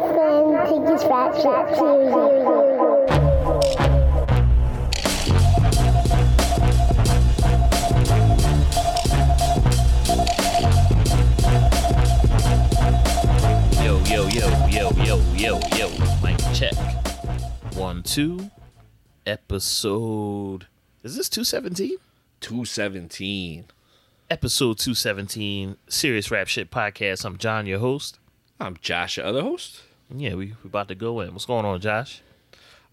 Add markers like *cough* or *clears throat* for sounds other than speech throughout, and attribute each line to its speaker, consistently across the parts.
Speaker 1: friend Tiggy's Rat Shit series.
Speaker 2: Yo, yo, yo, yo, yo, yo, yo. Mic check. One, two. Episode. Is this 217?
Speaker 3: 217.
Speaker 2: Episode 217. Serious Rap Shit Podcast. I'm John, your host.
Speaker 3: I'm Josh, your other host.
Speaker 2: Yeah, we, we about to go in. What's going on, Josh?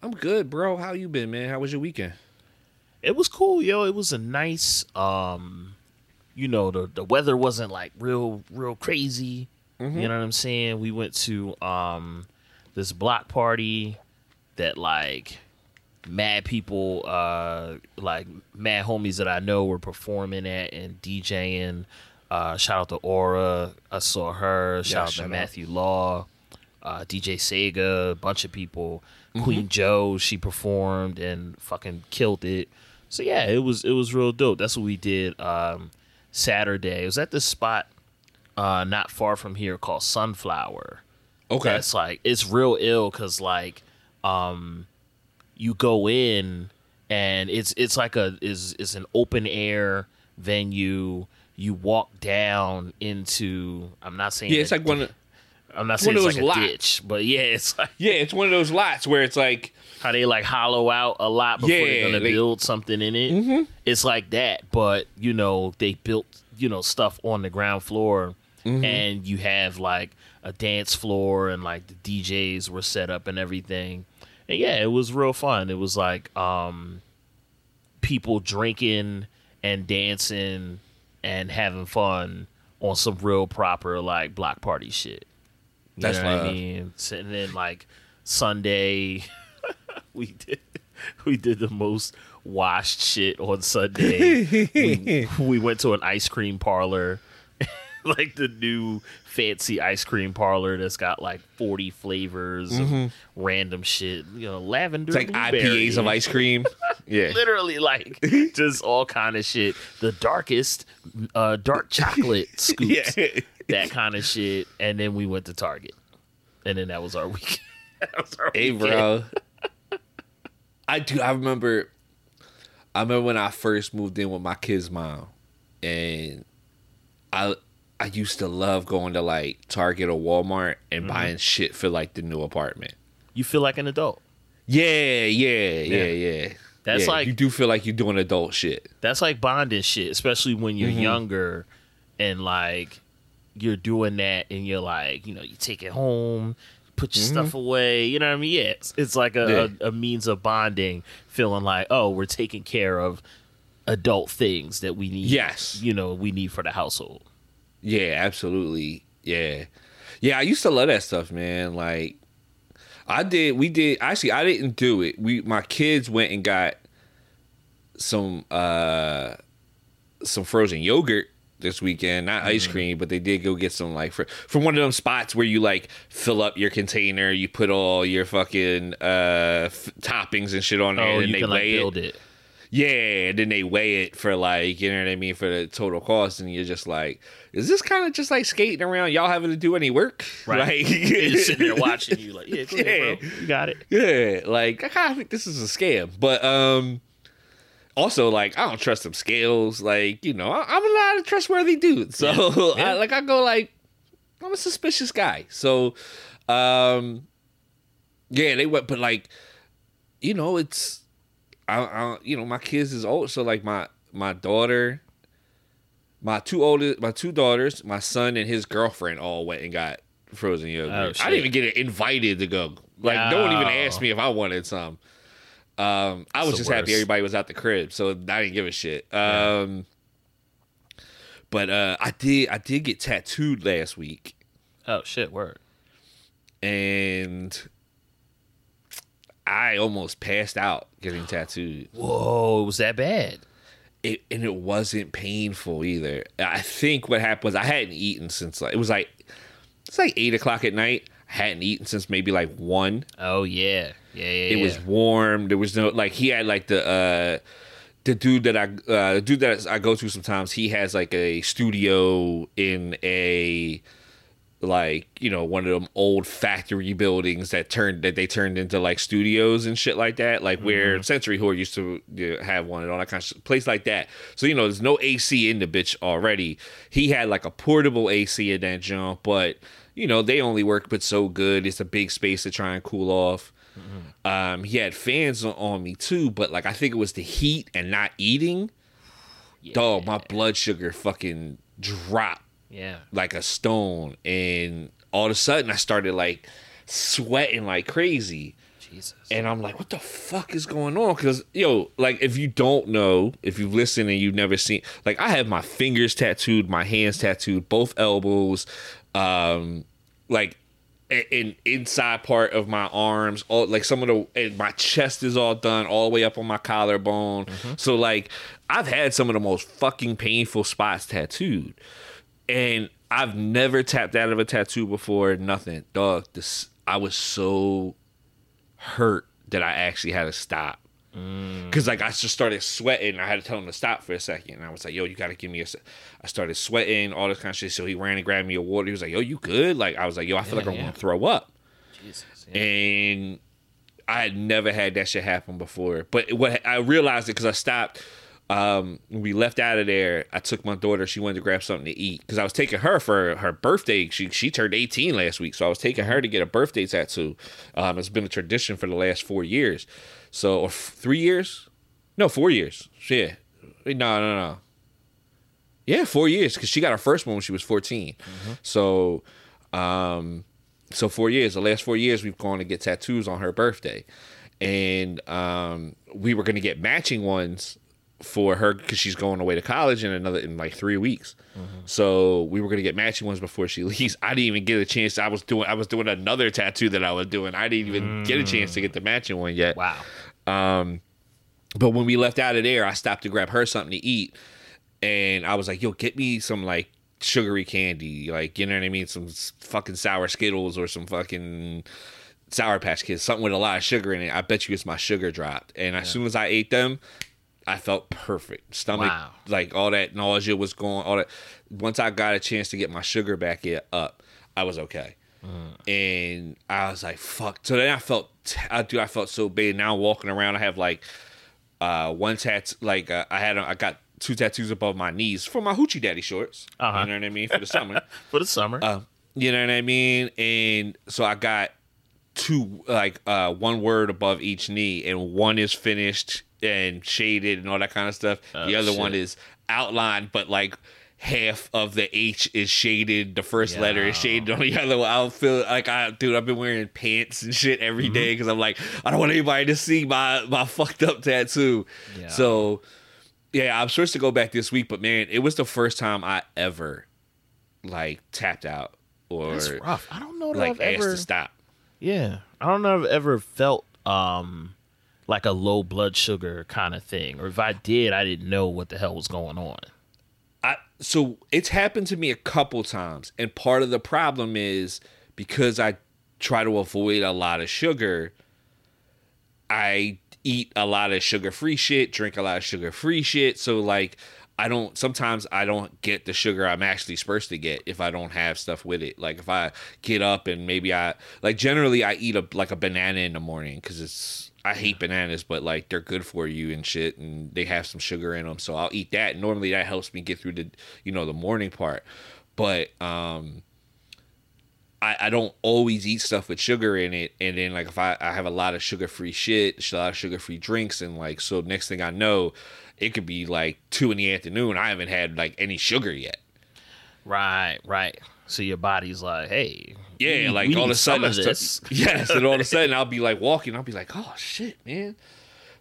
Speaker 3: I'm good, bro. How you been, man? How was your weekend?
Speaker 2: It was cool, yo. It was a nice, um, you know, the, the weather wasn't like real, real crazy. You know what I'm saying? We went to um this block party that like mad people uh like mad homies that I know were performing at and DJing. Uh shout out to Aura. I saw her. Shout out
Speaker 3: shout
Speaker 2: to
Speaker 3: out.
Speaker 2: Matthew Law, uh DJ Sega, a bunch of people. Queen Joe, she performed and fucking killed it. So yeah, it was it was real dope. That's what we did um Saturday. It was at this spot uh not far from here called Sunflower
Speaker 3: Okay.
Speaker 2: it's like it's real ill because like um you go in and it's it's like a is it's an open air venue you walk down into i'm not saying
Speaker 3: yeah, it's like one of
Speaker 2: i'm not
Speaker 3: one
Speaker 2: saying
Speaker 3: of
Speaker 2: it's
Speaker 3: those
Speaker 2: like ditch but yeah it's like
Speaker 3: Yeah, it's one of those lots where it's like
Speaker 2: how they like hollow out a lot before
Speaker 3: Yeah,
Speaker 2: they're gonna
Speaker 3: they-
Speaker 2: build something in it. It's like that, but you know they built you know stuff on the ground floor, and you have like a dance floor and like the DJs were set up and everything. And yeah, it was real fun. It was like um people drinking and dancing and having fun on some real proper like block party shit. You
Speaker 3: That's
Speaker 2: know what I mean? Sitting in like Sunday, *laughs* we did we did the most washed shit on Sunday. *laughs* we, we went to an ice cream parlor, *laughs* like the new fancy ice cream parlor that's got like forty flavors of random shit. You know, lavender.
Speaker 3: it's like
Speaker 2: blueberry.
Speaker 3: IPAs of ice cream. *laughs* Yeah.
Speaker 2: Literally, like just all kind of shit. The darkest, uh, dark *laughs* chocolate scoops
Speaker 3: Yeah.
Speaker 2: that kind of shit. And then we went to Target, and then that was our week. was our
Speaker 3: Hey,
Speaker 2: weekend.
Speaker 3: bro. I do. I remember. I remember when I first moved in with my kid's mom, and I I used to love going to like Target or Walmart and
Speaker 2: Mm-hmm.
Speaker 3: buying shit for like the new apartment.
Speaker 2: You feel like an adult.
Speaker 3: Yeah, yeah, yeah, yeah.
Speaker 2: That's
Speaker 3: Yeah,
Speaker 2: like-
Speaker 3: you do feel like you're doing adult shit.
Speaker 2: That's like bonding shit, especially when you're
Speaker 3: Mm-hmm.
Speaker 2: younger and like you're doing that and you're like, you know, you take it home, put your stuff away. You know what I mean? Yeah, it's, it's like a,
Speaker 3: Mm-hmm. Yeah.
Speaker 2: a, a means of bonding, feeling like, oh, we're taking care of adult things that we need.
Speaker 3: Yes.
Speaker 2: You know, we need for the household.
Speaker 3: Yeah, absolutely. Yeah. Yeah, I used to love that stuff, man. Like I did we did actually I didn't do it. We my kids went and got some uh some frozen yogurt this weekend, not ice
Speaker 2: Mm-hmm.
Speaker 3: cream, but they did go get some like fr- from one of them spots where you like fill up your container, you put all your fucking uh f- toppings and shit on there
Speaker 2: Oh,
Speaker 3: and
Speaker 2: you
Speaker 3: they
Speaker 2: can like
Speaker 3: weigh it.
Speaker 2: it.
Speaker 3: Yeah, and then they weigh it for like, you know what I mean, for the total cost, and you're just like, is this kind of just like skating around, y'all having to do any work? *laughs*
Speaker 2: Right.
Speaker 3: Like,
Speaker 2: They're just sitting there watching you like, *laughs* yeah, go ahead, bro. You got it.
Speaker 3: Yeah, like I kind of think this is a scam, but um, also like I don't trust them scales. Like you know, I, I'm not a trustworthy dude, so
Speaker 2: Yeah. *laughs*
Speaker 3: I, like I go like I'm a suspicious guy. So, um, yeah, they went, but like you know, it's I, I you know my kids is old, so like my my daughter. My two oldest, my two daughters, my son and his girlfriend all went and got frozen yogurt.
Speaker 2: Oh,
Speaker 3: I didn't even get invited to go. Like no one even asked me if I wanted some. Um, I was just happy everybody was out the crib, so I didn't give a shit. Um, but uh, I did, I did get tattooed last week,
Speaker 2: Oh shit, word.
Speaker 3: and I almost passed out getting tattooed.
Speaker 2: Whoa, it was that bad.
Speaker 3: It, and it wasn't painful either. I think what happened was I hadn't eaten since like it was like it's like eight o'clock at night. I hadn't eaten since maybe like one.
Speaker 2: Oh yeah, yeah, yeah.
Speaker 3: It was warm. There was no like he had like the uh the dude that I uh the dude that I go to sometimes. He has like a studio in a like you know one of them old factory buildings that turned that they turned into like studios and shit like that like where century Horror used to you know, have one and all that kind of place like that. So you know there's no ac in the bitch already. He had like a portable ac in that jump but you know they only work but so good. It's a big space to try and cool off. Um he had fans on, on me too but like i think it was the heat and not eating. *sighs* Dog my blood sugar fucking dropped
Speaker 2: Yeah.
Speaker 3: like a stone. And all of a sudden i started like sweating like crazy.
Speaker 2: Jesus.
Speaker 3: and i'm like what the fuck is going on? Because yo like if you don't know if you've listened and you've never seen like i have my fingers tattooed my hands tattooed both elbows um like an inside part of my arms all like some of the and my chest is all done all the way up on my collarbone. So like i've had some of the most fucking painful spots tattooed and I've never tapped out of a tattoo before. Nothing, dog. This I was so hurt that I actually had to stop mm. because like I just started sweating. I had to tell him to stop for a second. And I was like, "Yo, you got to give me a." Se-. I started sweating, all this kind of shit. So he ran and grabbed me a water. He was like, "Yo, you good?" Like I was like, "Yo, I feel
Speaker 2: Yeah,
Speaker 3: like I'm
Speaker 2: yeah.
Speaker 3: gonna throw up."
Speaker 2: Jesus. Yeah.
Speaker 3: and I had never had that shit happen before. But what I realized it because I stopped. Um, when we left out of there, I took my daughter. She wanted to grab something to eat because I was taking her for her birthday. She she turned eighteen last week, so I was taking her to get a birthday tattoo. Um, it's been a tradition for the last four years, so or f- three years, no, four years. Yeah, no, no, no. Yeah, four years because she got her first one when she was 14 So, um, so four years. The last four years, we've gone to get tattoos on her birthday, and um, we were going to get matching ones for her because she's going away to college in another in like three weeks. So we were to get matching ones before she *laughs* leaves. I didn't even get a chance. I was doing I was doing another tattoo that I was doing. I didn't even get a chance to get the matching one yet.
Speaker 2: Wow.
Speaker 3: Um, but when we left out of there, I stopped to grab her something to eat, and I was like, "Yo, get me some like sugary candy, like you know what I mean, some fucking sour Skittles or some fucking Sour Patch Kids, something with a lot of sugar in it." I bet you it's my sugar dropped, and as soon as I ate them, I felt perfect. Stomach,
Speaker 2: Wow.
Speaker 3: like all that nausea was gone. All that. Once I got a chance to get my sugar back up, I was okay. And I was like, "Fuck!" So then I felt, I do, I felt so bad. Now walking around, I have like uh one tattoo like uh, i had a, i got two tattoos above my knees for my hoochie daddy shorts
Speaker 2: Uh-huh.
Speaker 3: you know what i mean for the summer *laughs*
Speaker 2: For the summer.
Speaker 3: uh, you know what i mean and so i got two like uh one word above each knee and one is finished and shaded and all that kind of stuff the
Speaker 2: Oh,
Speaker 3: other one is outlined but like half of the H is shaded. The first letter is shaded on the *laughs* other one. I'll feel like I, dude, I've been wearing pants and shit every
Speaker 2: Mm-hmm.
Speaker 3: day because I'm like, I don't want anybody to see my my *laughs* fucked up tattoo.
Speaker 2: Yeah.
Speaker 3: So, yeah, I'm supposed to go back this week, but man, it was the first time I ever like tapped out or
Speaker 2: That's rough. I don't know that
Speaker 3: like
Speaker 2: I've
Speaker 3: asked
Speaker 2: ever.
Speaker 3: to stop.
Speaker 2: Yeah, I don't know if I've ever felt um like a low blood sugar kind of thing, or if I did, I didn't know what the hell was going on.
Speaker 3: I so it's happened to me a couple times, and part of the problem is because I try to avoid a lot of sugar. I eat a lot of sugar-free shit, drink a lot of sugar-free shit, so like I don't sometimes I don't get the sugar I'm actually supposed to get if I don't have stuff with it. Like if I get up and maybe I like generally I eat a like a banana in the morning cuz it's I hate bananas but like they're good for you and shit and they have some sugar in them. So I'll eat that. Normally that helps me get through the you know the morning part. But um I, I don't always eat stuff with sugar in it and then like if I, I have a lot of sugar free shit, a lot of sugar free drinks and like so next thing I know, it could be like two in the afternoon. I haven't had like any sugar yet.
Speaker 2: Right, right. So your body's like, hey,
Speaker 3: Yeah,
Speaker 2: we
Speaker 3: like
Speaker 2: we
Speaker 3: all of a sudden,
Speaker 2: of this. *laughs*
Speaker 3: yes, and all of a *laughs* sudden I'll be like walking, I'll be like, oh shit, man,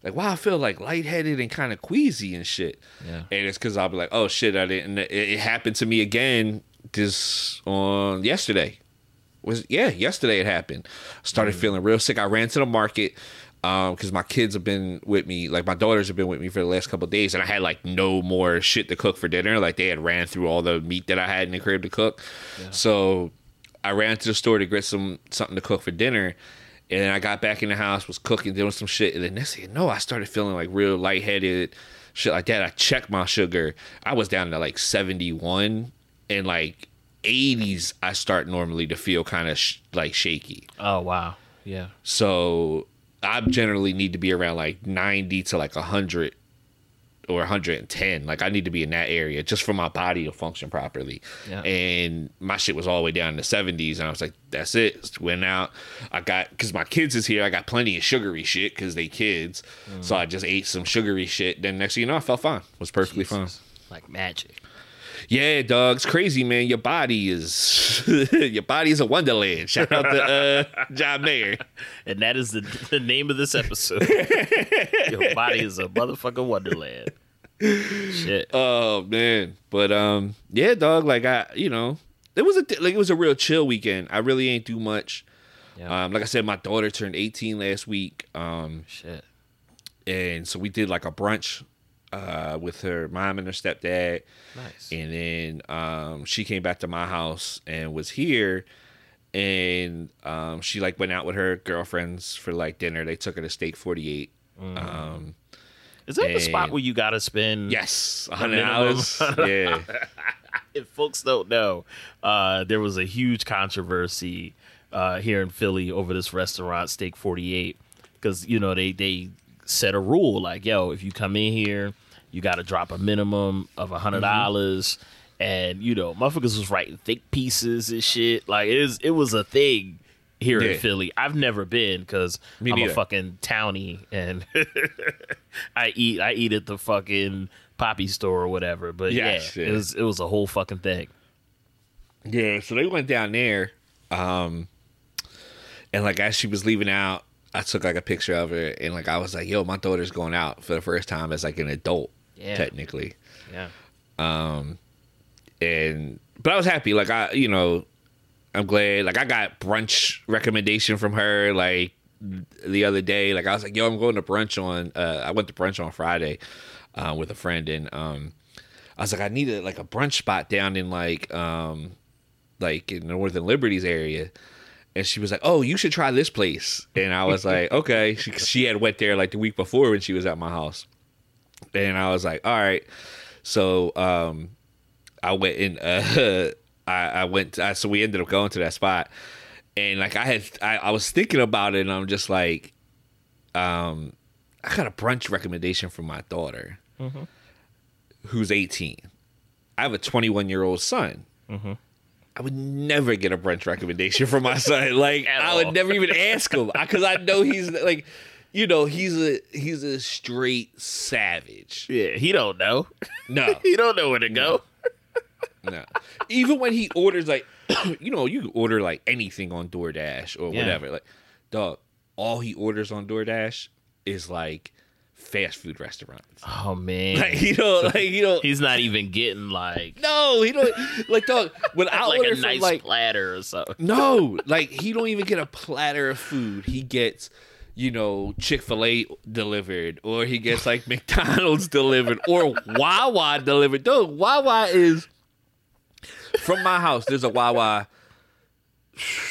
Speaker 3: like wow, I feel like lightheaded and kind of queasy and shit.
Speaker 2: Yeah.
Speaker 3: and it's because I'll be like, oh shit, I didn't. It, it happened to me again this on yesterday. Was yeah, yesterday it happened. I started mm. feeling real sick. I ran to the market um, because my kids have been with me, like my daughters have been with me for the last couple of days, and I had like no more shit to cook for dinner. Like they had ran through all the meat that I had in the crib to cook. So I ran to the store to get some something to cook for dinner. And then I got back in the house, was cooking, doing some shit, and then next thing you know, I started feeling like real lightheaded, shit like that. I checked my sugar. I was down to like 71 and like 80s, I start normally to feel kind of sh- like shaky.
Speaker 2: Oh wow. Yeah.
Speaker 3: So I generally need to be around like 90 to like 100 or 110. Like I need to be in that area just for my body to function properly.
Speaker 2: Yeah.
Speaker 3: And my shit was all the way down in the 70s. And I was like, that's it. Went out. I got, because my kids is here, I got plenty of sugary shit because they kids. So mm. I just ate some sugary shit. Then next thing you know, I felt fine. Was perfectly fine.
Speaker 2: Like magic.
Speaker 3: Yeah, dog, it's crazy, man. Your body is *laughs* your body is a wonderland. Shout out to uh, John Mayer.
Speaker 2: And that is the, the name of this episode. *laughs* Your body is a motherfucking wonderland. Shit.
Speaker 3: Oh man, but um, yeah, dog. Like I, you know, it was a like it was a real chill weekend. I really ain't do much.
Speaker 2: Yeah.
Speaker 3: Um, like I said, my daughter turned 18 last week. Um,
Speaker 2: Shit.
Speaker 3: and so we did like a brunch uh with her mom and her stepdad.
Speaker 2: Nice.
Speaker 3: And then um, she came back to my house and was here. And um, she like went out with her girlfriends for like dinner. They took her to Steak 48. Um,
Speaker 2: Is that the spot where you got to spend?
Speaker 3: yes, hundred dollars. *laughs* Yeah, *laughs*
Speaker 2: If folks don't know, uh, there was a huge controversy uh, here in Philly over this restaurant, Steak 48, because, you know, they, they set a rule like, yo, if you come in here, you got to drop a minimum of a $100. dollars And, you know, motherfuckers was writing thick pieces and shit. Like, it was, it was a thing here
Speaker 3: Yeah.
Speaker 2: in Philly. I've never been because I'm a fucking townie and *laughs* I eat I eat at the fucking poppy store or whatever. But yeah,
Speaker 3: yeah.
Speaker 2: it was it was a whole fucking thing.
Speaker 3: yeah. So they went down there, um, and like as she was leaving out, I took like a picture of her, and like I was like, "Yo, my daughter's going out for the first time as like an adult,
Speaker 2: Yeah.
Speaker 3: technically."
Speaker 2: Yeah.
Speaker 3: Um, and but I was happy. Like I, you know, I'm glad. Like I got brunch recommendation from her like the other day. Like I was like, yo, I'm going to brunch on. Uh, I went to brunch on Friday uh, with a friend, and um, I was like, I needed like a brunch spot down in like um, like in Northern Liberties area. And she was like, "Oh, you should try this place." And I was like, *laughs* "Okay." She she had went there like the week before when she was at my house, and I was like, "All right." So um, I went and uh, *laughs* I, I went. I, so we ended up going to that spot, and like I had, I, I was thinking about it, and I'm just like, um, I got a brunch recommendation from my daughter, who's 18. I have a 21 year old son. I would never get a brunch recommendation from my son. *laughs* Like I would never even ask him because I know he's like, you know, he's a he's a straight savage.
Speaker 2: Yeah. He don't know.
Speaker 3: No, *laughs*
Speaker 2: he don't know where to go.
Speaker 3: No. Even when he orders like *clears throat* you know, you can order like anything on DoorDash or
Speaker 2: Yeah.
Speaker 3: whatever. Like, dog, all he orders on DoorDash is like fast food restaurants.
Speaker 2: Oh man. *laughs*
Speaker 3: Like you know, like you know
Speaker 2: He's not even getting like
Speaker 3: No, he don't like dog when *laughs* I
Speaker 2: like
Speaker 3: order
Speaker 2: a
Speaker 3: from
Speaker 2: nice
Speaker 3: like
Speaker 2: platter or something.
Speaker 3: No, like he don't even get a platter of food. He gets, you know, Chick Fil A delivered, or he gets like *laughs* McDonald's delivered, or Wawa delivered. Dude, Wawa is from my house. There's a Wawa.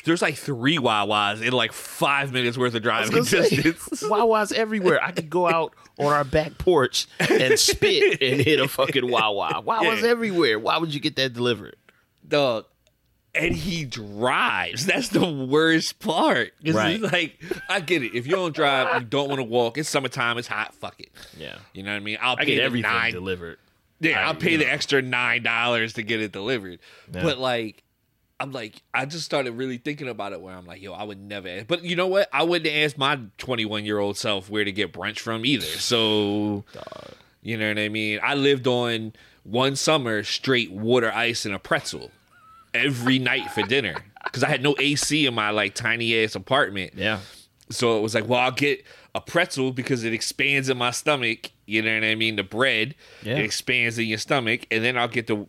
Speaker 3: There's like three Wawas in like five minutes worth of driving
Speaker 2: say,
Speaker 3: distance. *laughs*
Speaker 2: Wawa's everywhere. I could go *laughs* out on our back porch and spit and hit a fucking Wawa. *laughs* Wawa's
Speaker 3: Yeah.
Speaker 2: everywhere. Why would you get that delivered?
Speaker 3: Dog. And he drives. That's the worst part.
Speaker 2: Right.
Speaker 3: like, I get it. If you don't drive, you don't want to walk. It's summertime. It's hot. Fuck it.
Speaker 2: Yeah.
Speaker 3: You know what I mean? I'll
Speaker 2: I
Speaker 3: pay
Speaker 2: get
Speaker 3: the
Speaker 2: everything
Speaker 3: nine.
Speaker 2: delivered.
Speaker 3: yeah,
Speaker 2: I-
Speaker 3: I'll pay the
Speaker 2: know.
Speaker 3: extra nine dollars to get it delivered.
Speaker 2: Yeah.
Speaker 3: But like, I'm like, I just started really thinking about it. Where I'm like, yo, I would never. Ask. But you know what? I wouldn't ask my 21 year old self where to get brunch from either. So, *laughs* you know what I mean? I lived on one summer straight water, ice, and a pretzel every night for dinner because I had no AC in my like tiny ass apartment.
Speaker 2: Yeah.
Speaker 3: So it was like, well, I'll get a pretzel because it expands in my stomach. You know what I mean? The bread
Speaker 2: Yeah.
Speaker 3: it expands in your stomach, and then I'll get the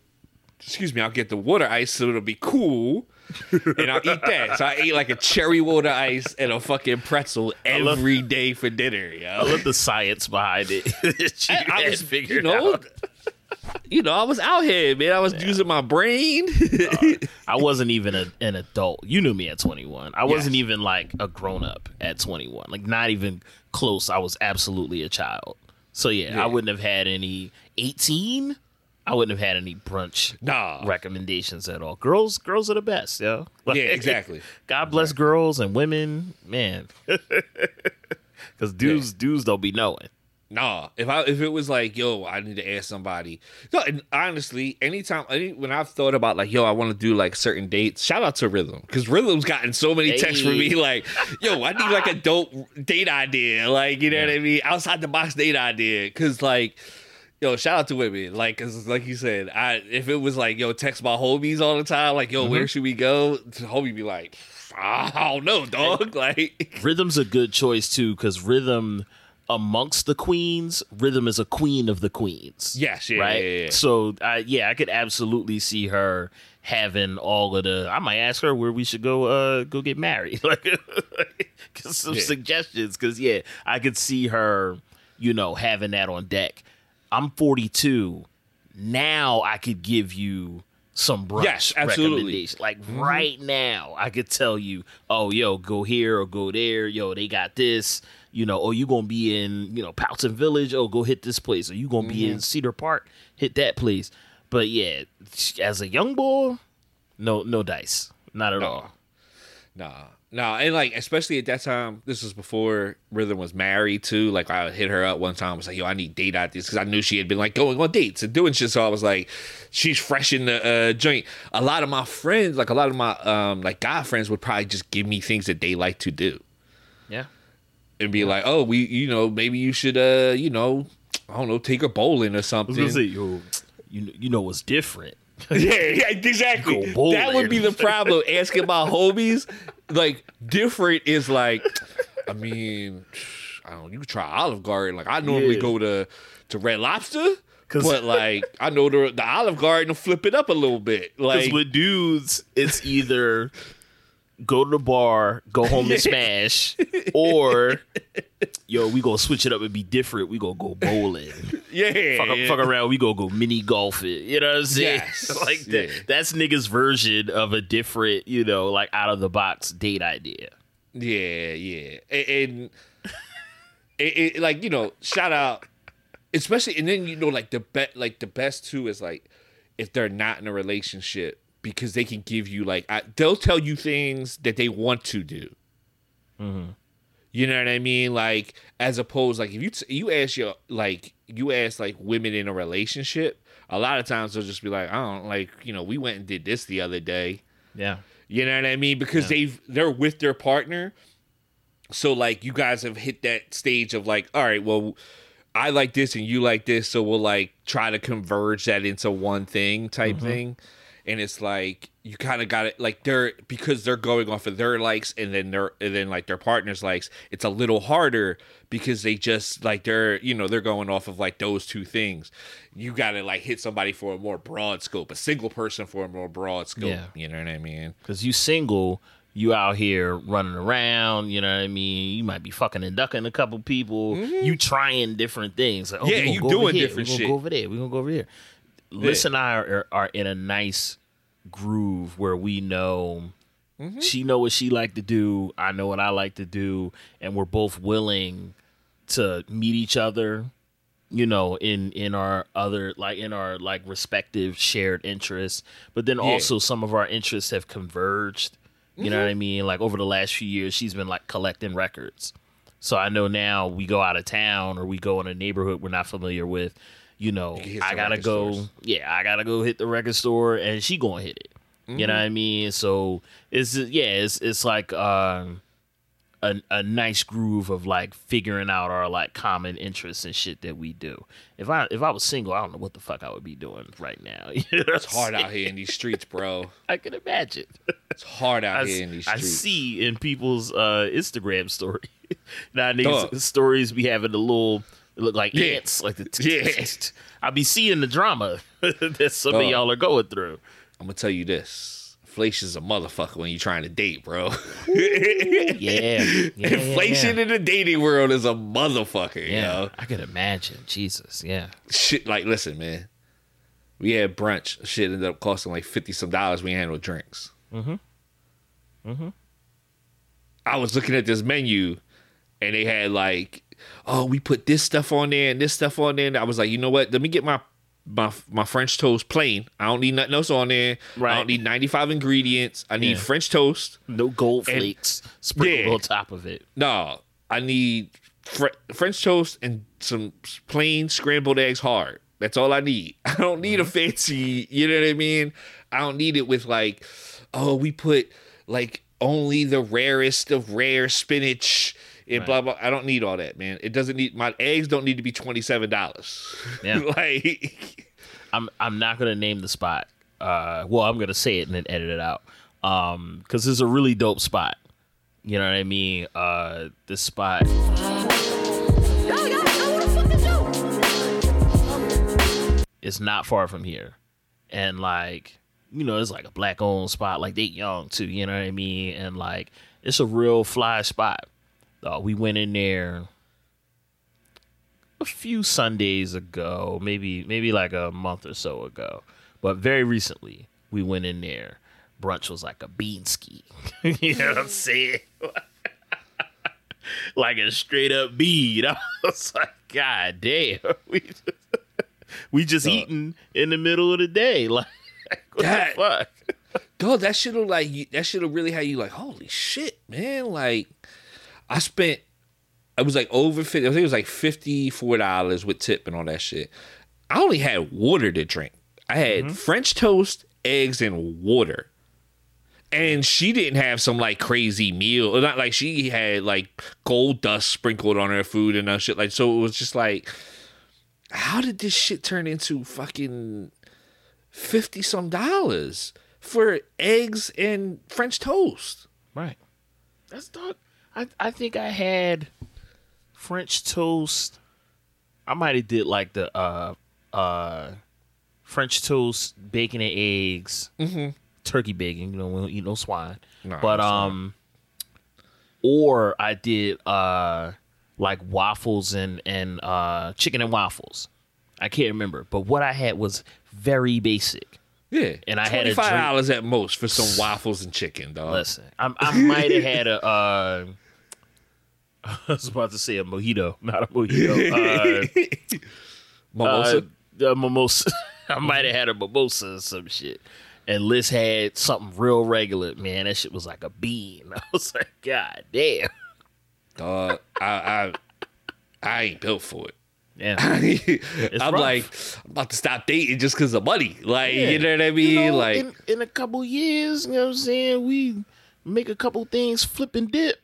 Speaker 3: excuse me, I'll get the water ice so it'll be cool, and I'll eat that. So I ate like a cherry water ice and a fucking pretzel
Speaker 2: love-
Speaker 3: every day for dinner. Yo.
Speaker 2: I love the science behind it. *laughs*
Speaker 3: I
Speaker 2: had
Speaker 3: was,
Speaker 2: figured
Speaker 3: you know,
Speaker 2: out.
Speaker 3: you know, I was out here, man. I was using my brain.
Speaker 2: Uh, I wasn't even a, an adult. You knew me at 21. I wasn't even like a grown up at 21. Like not even close. I was absolutely a child. So yeah,
Speaker 3: Yeah.
Speaker 2: I wouldn't have had any 18. I wouldn't have had any brunch
Speaker 3: Nah.
Speaker 2: recommendations at all. Girls, girls are the best, yo. *laughs*
Speaker 3: Yeah, exactly.
Speaker 2: God bless girls and women, man. *laughs* Because dudes, dudes don't be knowing.
Speaker 3: Nah, if I if it was like, yo, I need to ask somebody. No, and honestly, anytime, any when I've thought about like, yo, I want to do like certain dates. Shout out to Rhythm because Rhythm's gotten so many texts from me *laughs* like, yo, I need like a dope date idea, like you know what I mean, outside the box date idea. Because like, yo, shout out to women, like, cause like you said, I if it was like, yo, text my homies all the time, like, yo, where should we go? The homie be like, I don't know, dog. *laughs* Like,
Speaker 2: Rhythm's a good choice too, because Rhythm, amongst the queens, Rhythm is a queen of the queens.
Speaker 3: Yes, yeah,
Speaker 2: right.
Speaker 3: yeah, yeah.
Speaker 2: So, I yeah, I could absolutely see her having all of the. I might ask her where we should go. Uh, go get married. *laughs* Like, *laughs* some suggestions. Because yeah, I could see her. You know, having that on deck. I'm 42. Now I could give you some brunch
Speaker 3: Yes, absolutely.
Speaker 2: recommendations. Like mm-hmm. right now, I could tell you, oh, yo, go here or go there. Yo, they got this. You know, oh, you gonna be in, you know, Powelton Village. Oh, go hit this place. Or you gonna be in mm-hmm. Cedar Park. Hit that place. But yeah, as a young boy, no, no dice, not at all.
Speaker 3: Nah, nah, and like especially at that time, this was before Rhythm was married too. Like I would hit her up one time, I was like, "Yo, I need date ideas," because I knew she had been like going on dates and doing shit. So I was like, "She's fresh in the uh, joint." A lot of my friends, like a lot of my um like guy friends, would probably just give me things that they like to do
Speaker 2: Yeah.
Speaker 3: and be like, "Oh, we, you know, maybe you should, uh, you know, I don't know, take her bowling or something."
Speaker 2: say, yo, you you know what's different. *laughs*
Speaker 3: yeah, yeah, exactly. That would be the problem. Asking my homies, like different is like, I mean, I don't. You could try Olive Garden. Like I normally
Speaker 2: Yeah.
Speaker 3: go to to Red Lobster. but like I know the the Olive Garden will flip it up a little bit. *laughs* Like
Speaker 2: with dudes, it's either go to the bar, go home and *laughs* smash, or yo, we gonna switch it up and be different. We gonna go bowling. *laughs*
Speaker 3: yeah,
Speaker 2: Fuck,
Speaker 3: yeah.
Speaker 2: fuck around, we gonna go mini golf it. You know what I'm saying?
Speaker 3: Yes. *laughs*
Speaker 2: like that.
Speaker 3: Yeah.
Speaker 2: That's niggas' version of a different, you know, like out of the box date idea.
Speaker 3: Yeah, yeah, and, and it, it, like you know, shout out, especially, and then you know, like the bet, like the best too is like if they're not in a relationship because they can give you like I, they'll tell you things that they want to do. Mm-hmm. You know what I mean? Like as opposed, like if you t- you ask your like you ask like women in a relationship, a lot of times they'll just be like, I don't like you know we went and did this the other day.
Speaker 2: Yeah.
Speaker 3: You know what I mean? Because they've they're with their partner. So like you guys have hit that stage of like, all right, well, I like this and you like this, so we'll like try to converge that into one thing type mm-hmm. thing. And it's like you kind of got it like they're because they're going off of their likes and then their and then like their partner's likes, it's a little harder because they just like they're you know they're going off of like those two things. You got to like hit somebody for a more broad scope, a single person for a more broad scope.
Speaker 2: Yeah.
Speaker 3: You know what I mean?
Speaker 2: Because you single, you out here running around, you know what I mean? You might be fucking and ducking a couple people. You trying different things. Like, oh,
Speaker 3: Mm-hmm. Yeah, you doing different
Speaker 2: we gonna
Speaker 3: shit.
Speaker 2: go over there. We're going to go over here. Liz and I are, are in a nice groove where we know
Speaker 3: Mm-hmm.
Speaker 2: she know what she like to do. I know what I like to do. And we're both willing to meet each other you know in in our other like in our like respective shared interests but then also some of our interests have converged you know what i
Speaker 3: Mm-hmm.
Speaker 2: mean like over the last few years she's been like collecting records so i know now we go out of town or we go in a neighborhood we're not familiar with you know
Speaker 3: hit
Speaker 2: i gotta go
Speaker 3: stores.
Speaker 2: yeah i gotta go hit the record store and she gonna hit it you know
Speaker 3: Mm-hmm.
Speaker 2: what i mean so it's yeah it's it's like um a, a nice groove of like figuring out our like common interests and shit that we do. If I if I was single, I don't know what the fuck I would be doing right now. *laughs* You know
Speaker 3: It's hard out here in these streets, bro. *laughs*
Speaker 2: I can imagine.
Speaker 3: It's hard out
Speaker 2: I,
Speaker 3: here in these streets.
Speaker 2: I see in people's uh, Instagram story. *laughs* now
Speaker 3: Dog.
Speaker 2: stories be having a little look like
Speaker 3: Yeah.
Speaker 2: ants, like the *laughs*
Speaker 3: Yeah. *laughs*
Speaker 2: I be seeing the drama *laughs* that some of y'all are going through.
Speaker 3: I'm gonna tell you this. Inflation's a motherfucker when you're trying to date, bro.
Speaker 2: Yeah,
Speaker 3: Inflation in the dating world is a motherfucker, you
Speaker 2: Yeah,
Speaker 3: know?
Speaker 2: I could imagine. Jesus, yeah.
Speaker 3: Shit like listen, man. We had brunch. Shit ended up costing like fifty some dollars. We had no drinks. Mm-hmm. Mm-hmm. I was looking at this menu and they had like, oh, we put this stuff on there and this stuff on there. And I was like, you know what? Let me get my my my French toast plain. I don't need nothing else on there.
Speaker 2: Right.
Speaker 3: I don't need 95 ingredients. I need
Speaker 2: Yeah.
Speaker 3: French toast.
Speaker 2: No gold
Speaker 3: And-
Speaker 2: flakes sprinkled
Speaker 3: Yeah.
Speaker 2: on top of it.
Speaker 3: No, I need fr- French toast and some plain scrambled eggs hard. That's all I need. *laughs* I don't need a
Speaker 2: Mm-hmm.
Speaker 3: fancy, you know what I mean? I don't need it with like, oh, we put like only the rarest of rare spinach and blah blah. I don't need all that, man. It doesn't need my eggs don't need to be twenty seven dollars.
Speaker 2: Yeah. *laughs*
Speaker 3: like
Speaker 2: I'm I'm not gonna name the spot. Uh, well, I'm gonna say it and then edit it out. Um, because it's a really dope spot. You know what I mean? Uh, this spot. It's not far from here, and like you know, it's like a black owned spot. Like they young too. You know what I mean? And like it's a real fly spot. Uh, we went in there a few Sundays ago, maybe maybe like a month or so ago, but very recently we went in there. Brunch was like a bean ski. *laughs* you know what I'm saying? *laughs* like a straight up bean. *laughs* I was like, God damn, we just, we just eating in the middle of the day. Like, what
Speaker 3: That-
Speaker 2: the fuck?
Speaker 3: Dog, that should have like you- that should have really had you like, holy shit, man! Like, I spent, it was like over fifty. I think it was like fifty four dollars with tip and all that shit. I only had water to drink. I had mm-hmm. French toast, eggs, and water. And she didn't have some like crazy meal. Not like she had like gold dust sprinkled on her food and that shit. Like so, it was just like, how did this shit turn into fucking fifty some dollars for eggs and French toast.
Speaker 2: Right. That's dog. I I think I had French toast. I might have did like the uh uh French toast, bacon and eggs, turkey bacon. You know, we don't eat no swine.
Speaker 3: No,
Speaker 2: but
Speaker 3: no swine.
Speaker 2: um, or I did uh like waffles and and uh chicken and waffles. I can't remember, but what I had was very basic.
Speaker 3: Yeah,
Speaker 2: And I had
Speaker 3: five dollars at most for some waffles and chicken, dog.
Speaker 2: Listen, I, I might have had a. Uh, *laughs* I was about to say a mojito, not a mojito.
Speaker 3: Mimosa. *laughs*
Speaker 2: Uh, uh, mimosa. *laughs* I might have had a mimosa or some shit. And Liz had something real regular. Man, that shit was like a bean. I was like, God damn.
Speaker 3: dog, I, I I ain't built for it.
Speaker 2: Yeah.
Speaker 3: I'm
Speaker 2: rough.
Speaker 3: like I'm about to stop dating just because of money. Like
Speaker 2: Yeah.
Speaker 3: you know what I mean?
Speaker 2: You know,
Speaker 3: like
Speaker 2: in, in a couple years, you know what I'm saying? We make a couple things flip and dip.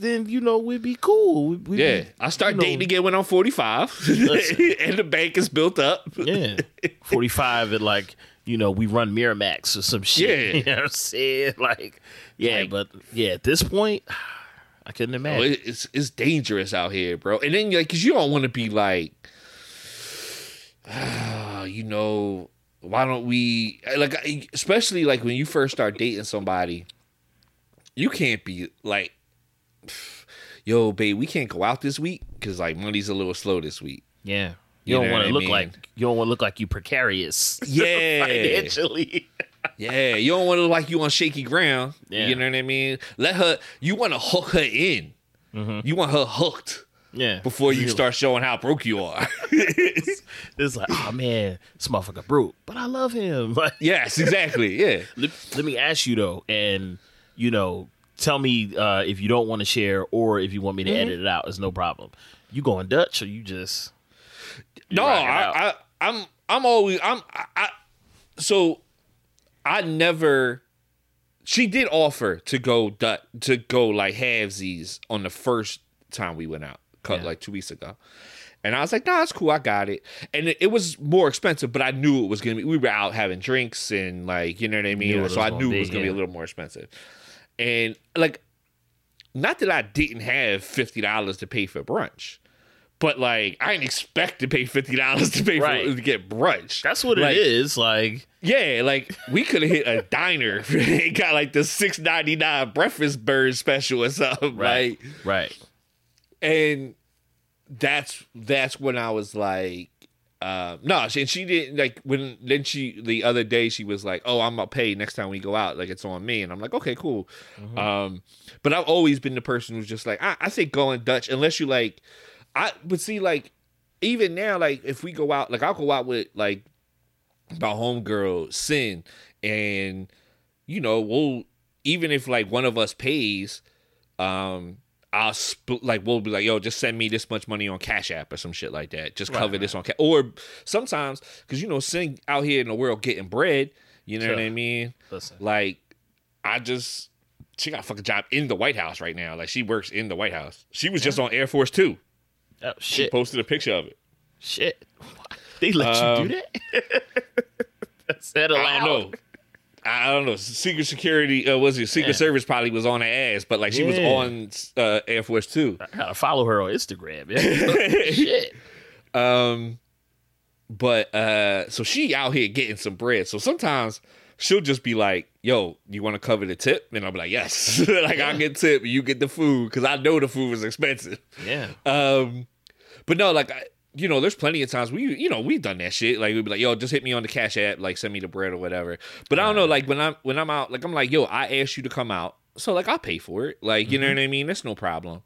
Speaker 2: Then you know we'd be cool. We'd, we'd
Speaker 3: yeah,
Speaker 2: be,
Speaker 3: I start
Speaker 2: you know,
Speaker 3: dating again when I'm 45, *laughs* and the bank is built up.
Speaker 2: Yeah. 45 and like, you know, we run Miramax or some shit.
Speaker 3: Yeah. *laughs*
Speaker 2: You know what I'm saying? Like, yeah,
Speaker 3: Like-
Speaker 2: but yeah, at this point, *sighs* I couldn't
Speaker 3: Oh,
Speaker 2: imagine.
Speaker 3: it- it's it's dangerous out here, bro. And then like, cause you don't want to be like, ah, *sighs* you know, why don't we like, especially like when you first start dating somebody, you can't be like, *sighs* yo, babe, we can't go out this week because like money's a little slow this week.
Speaker 2: yeah.
Speaker 3: You
Speaker 2: You, don't want to look
Speaker 3: mean?
Speaker 2: like you don't want to look like you precarious *laughs*
Speaker 3: Yeah,
Speaker 2: financially.
Speaker 3: yeah. You don't want to look like you on shaky ground.
Speaker 2: Yeah.
Speaker 3: You know what I mean? Let her. You want to hook her in. Mm-hmm. You want her hooked.
Speaker 2: Yeah.
Speaker 3: before you start showing how broke you are. *laughs*
Speaker 2: It's like, oh man, this motherfucker broke, but I love him. *laughs*
Speaker 3: Yes, exactly. Yeah.
Speaker 2: let, let me ask you though, and you know, tell me uh, if you don't want to share or if you want me to
Speaker 3: Mm-hmm.
Speaker 2: edit it out. It's no problem. You going Dutch or you just
Speaker 3: No,
Speaker 2: rock it out.
Speaker 3: I, I, I'm, I'm always, I'm, I, I, so I never. She did offer to go Dutch to go like halvesies on the first time we went out, cut
Speaker 2: Yeah.
Speaker 3: like two weeks ago. And I was like, nah, that's cool. I got it. And it, it was more expensive, but I knew it was going to be, we were out having drinks and like, you know what I mean? So I knew it was going to be a little more expensive. And like, not that I didn't have $50 to pay for brunch, but like, I didn't expect to pay $50 to pay
Speaker 2: Right.
Speaker 3: for, to get brunch.
Speaker 2: That's what
Speaker 3: Like,
Speaker 2: it is. Like,
Speaker 3: Yeah, like we could have hit a diner *laughs* and got like the six ninety nine breakfast bird special or something, right?
Speaker 2: right.
Speaker 3: And that's that's when I was like, uh, no, she, and she didn't like when then she the other day she was like, oh, I'm gonna pay next time we go out, like it's on me, and I'm like, okay, cool. Um, but I've always been the person who's just like, I, I think going Dutch unless you like, I would see like even now, like if we go out, like I'll go out with like my homegirl Sin, and you know we'll even if like one of us pays, um, I'll split like we'll be like, yo, just send me this much money on Cash App or some shit like that. Just cover
Speaker 2: Right,
Speaker 3: this on Cash. Or sometimes because you know Sin out here in the world getting bread. You know what I mean?
Speaker 2: Listen.
Speaker 3: Like I just she got a fucking job in the White House right now. Like she works in the White House. She was just on Air Force Two.
Speaker 2: Oh, shit!
Speaker 3: She posted a picture of it.
Speaker 2: Shit. *laughs* They let
Speaker 3: Um,
Speaker 2: you do that? That's *laughs* that allowed?
Speaker 3: I don't know. I don't know. Secret Security uh, was it? Secret
Speaker 2: Yeah.
Speaker 3: Service probably was on her ass, but like she was on uh, Air Force Two.
Speaker 2: I gotta follow her on Instagram. Yeah. *laughs* shit.
Speaker 3: Um, but uh, so she out here getting some bread. So sometimes she'll just be like, "Yo, you want to cover the tip?" And I'll be like, "Yes." *laughs* like I'll get tip, you get the food because I know the food is expensive.
Speaker 2: Yeah.
Speaker 3: Um, but no, like I, you know, there's plenty of times we, you know, we've done that shit. Like we'd be like, "Yo, just hit me on the Cash App, like send me the bread or whatever." But I don't know, like when I'm when I'm out, like I'm like, "Yo, I asked you to come out, so like I'll pay for it." Like you know what I mean? That's no problem.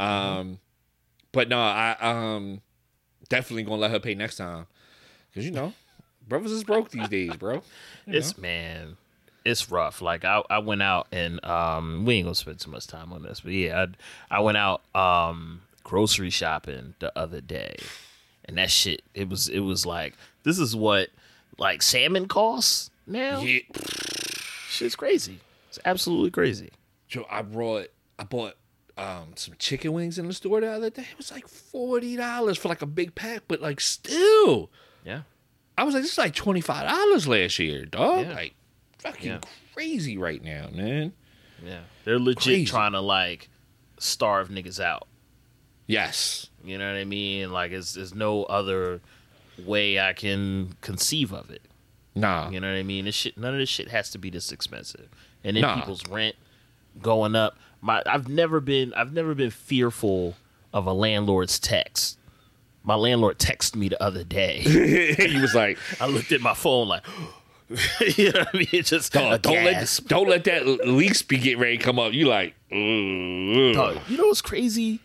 Speaker 3: Um, but no, I um definitely gonna let her pay next time because you know, brothers is broke these days, bro. You *laughs*
Speaker 2: It's man, it's rough. Like I, I went out and um, we ain't gonna spend too much time on this, but yeah, I, I went out um grocery shopping the other day, and that shit, it was, it was like this is what like salmon costs now.
Speaker 3: Yeah.
Speaker 2: Shit's crazy. It's absolutely crazy.
Speaker 3: Joe, I brought I bought um some chicken wings in the store the other day. It was like forty dollars for like a big pack, but like still,
Speaker 2: Yeah.
Speaker 3: I was like, this is like twenty five dollars last year, dog.
Speaker 2: Yeah.
Speaker 3: Like fucking
Speaker 2: Yeah.
Speaker 3: crazy right now, man.
Speaker 2: Yeah. They're legit
Speaker 3: Crazy.
Speaker 2: trying to like starve niggas out.
Speaker 3: Yes,
Speaker 2: You know what I mean? Like, it's, there's no other way I can conceive of it.
Speaker 3: nah,
Speaker 2: You know what I mean? This shit, none of this shit has to be this expensive. And then
Speaker 3: Nah.
Speaker 2: people's rent going up. My, I've never been, I've never been fearful of a landlord's text. My landlord texted me the other day. *laughs*
Speaker 3: he was like,
Speaker 2: I looked at my phone like, *laughs* you know what I mean? It just
Speaker 3: dog, don't let don't let that lease be getting ready to come up. You like, "Ugh."
Speaker 2: Dog, you know what's crazy?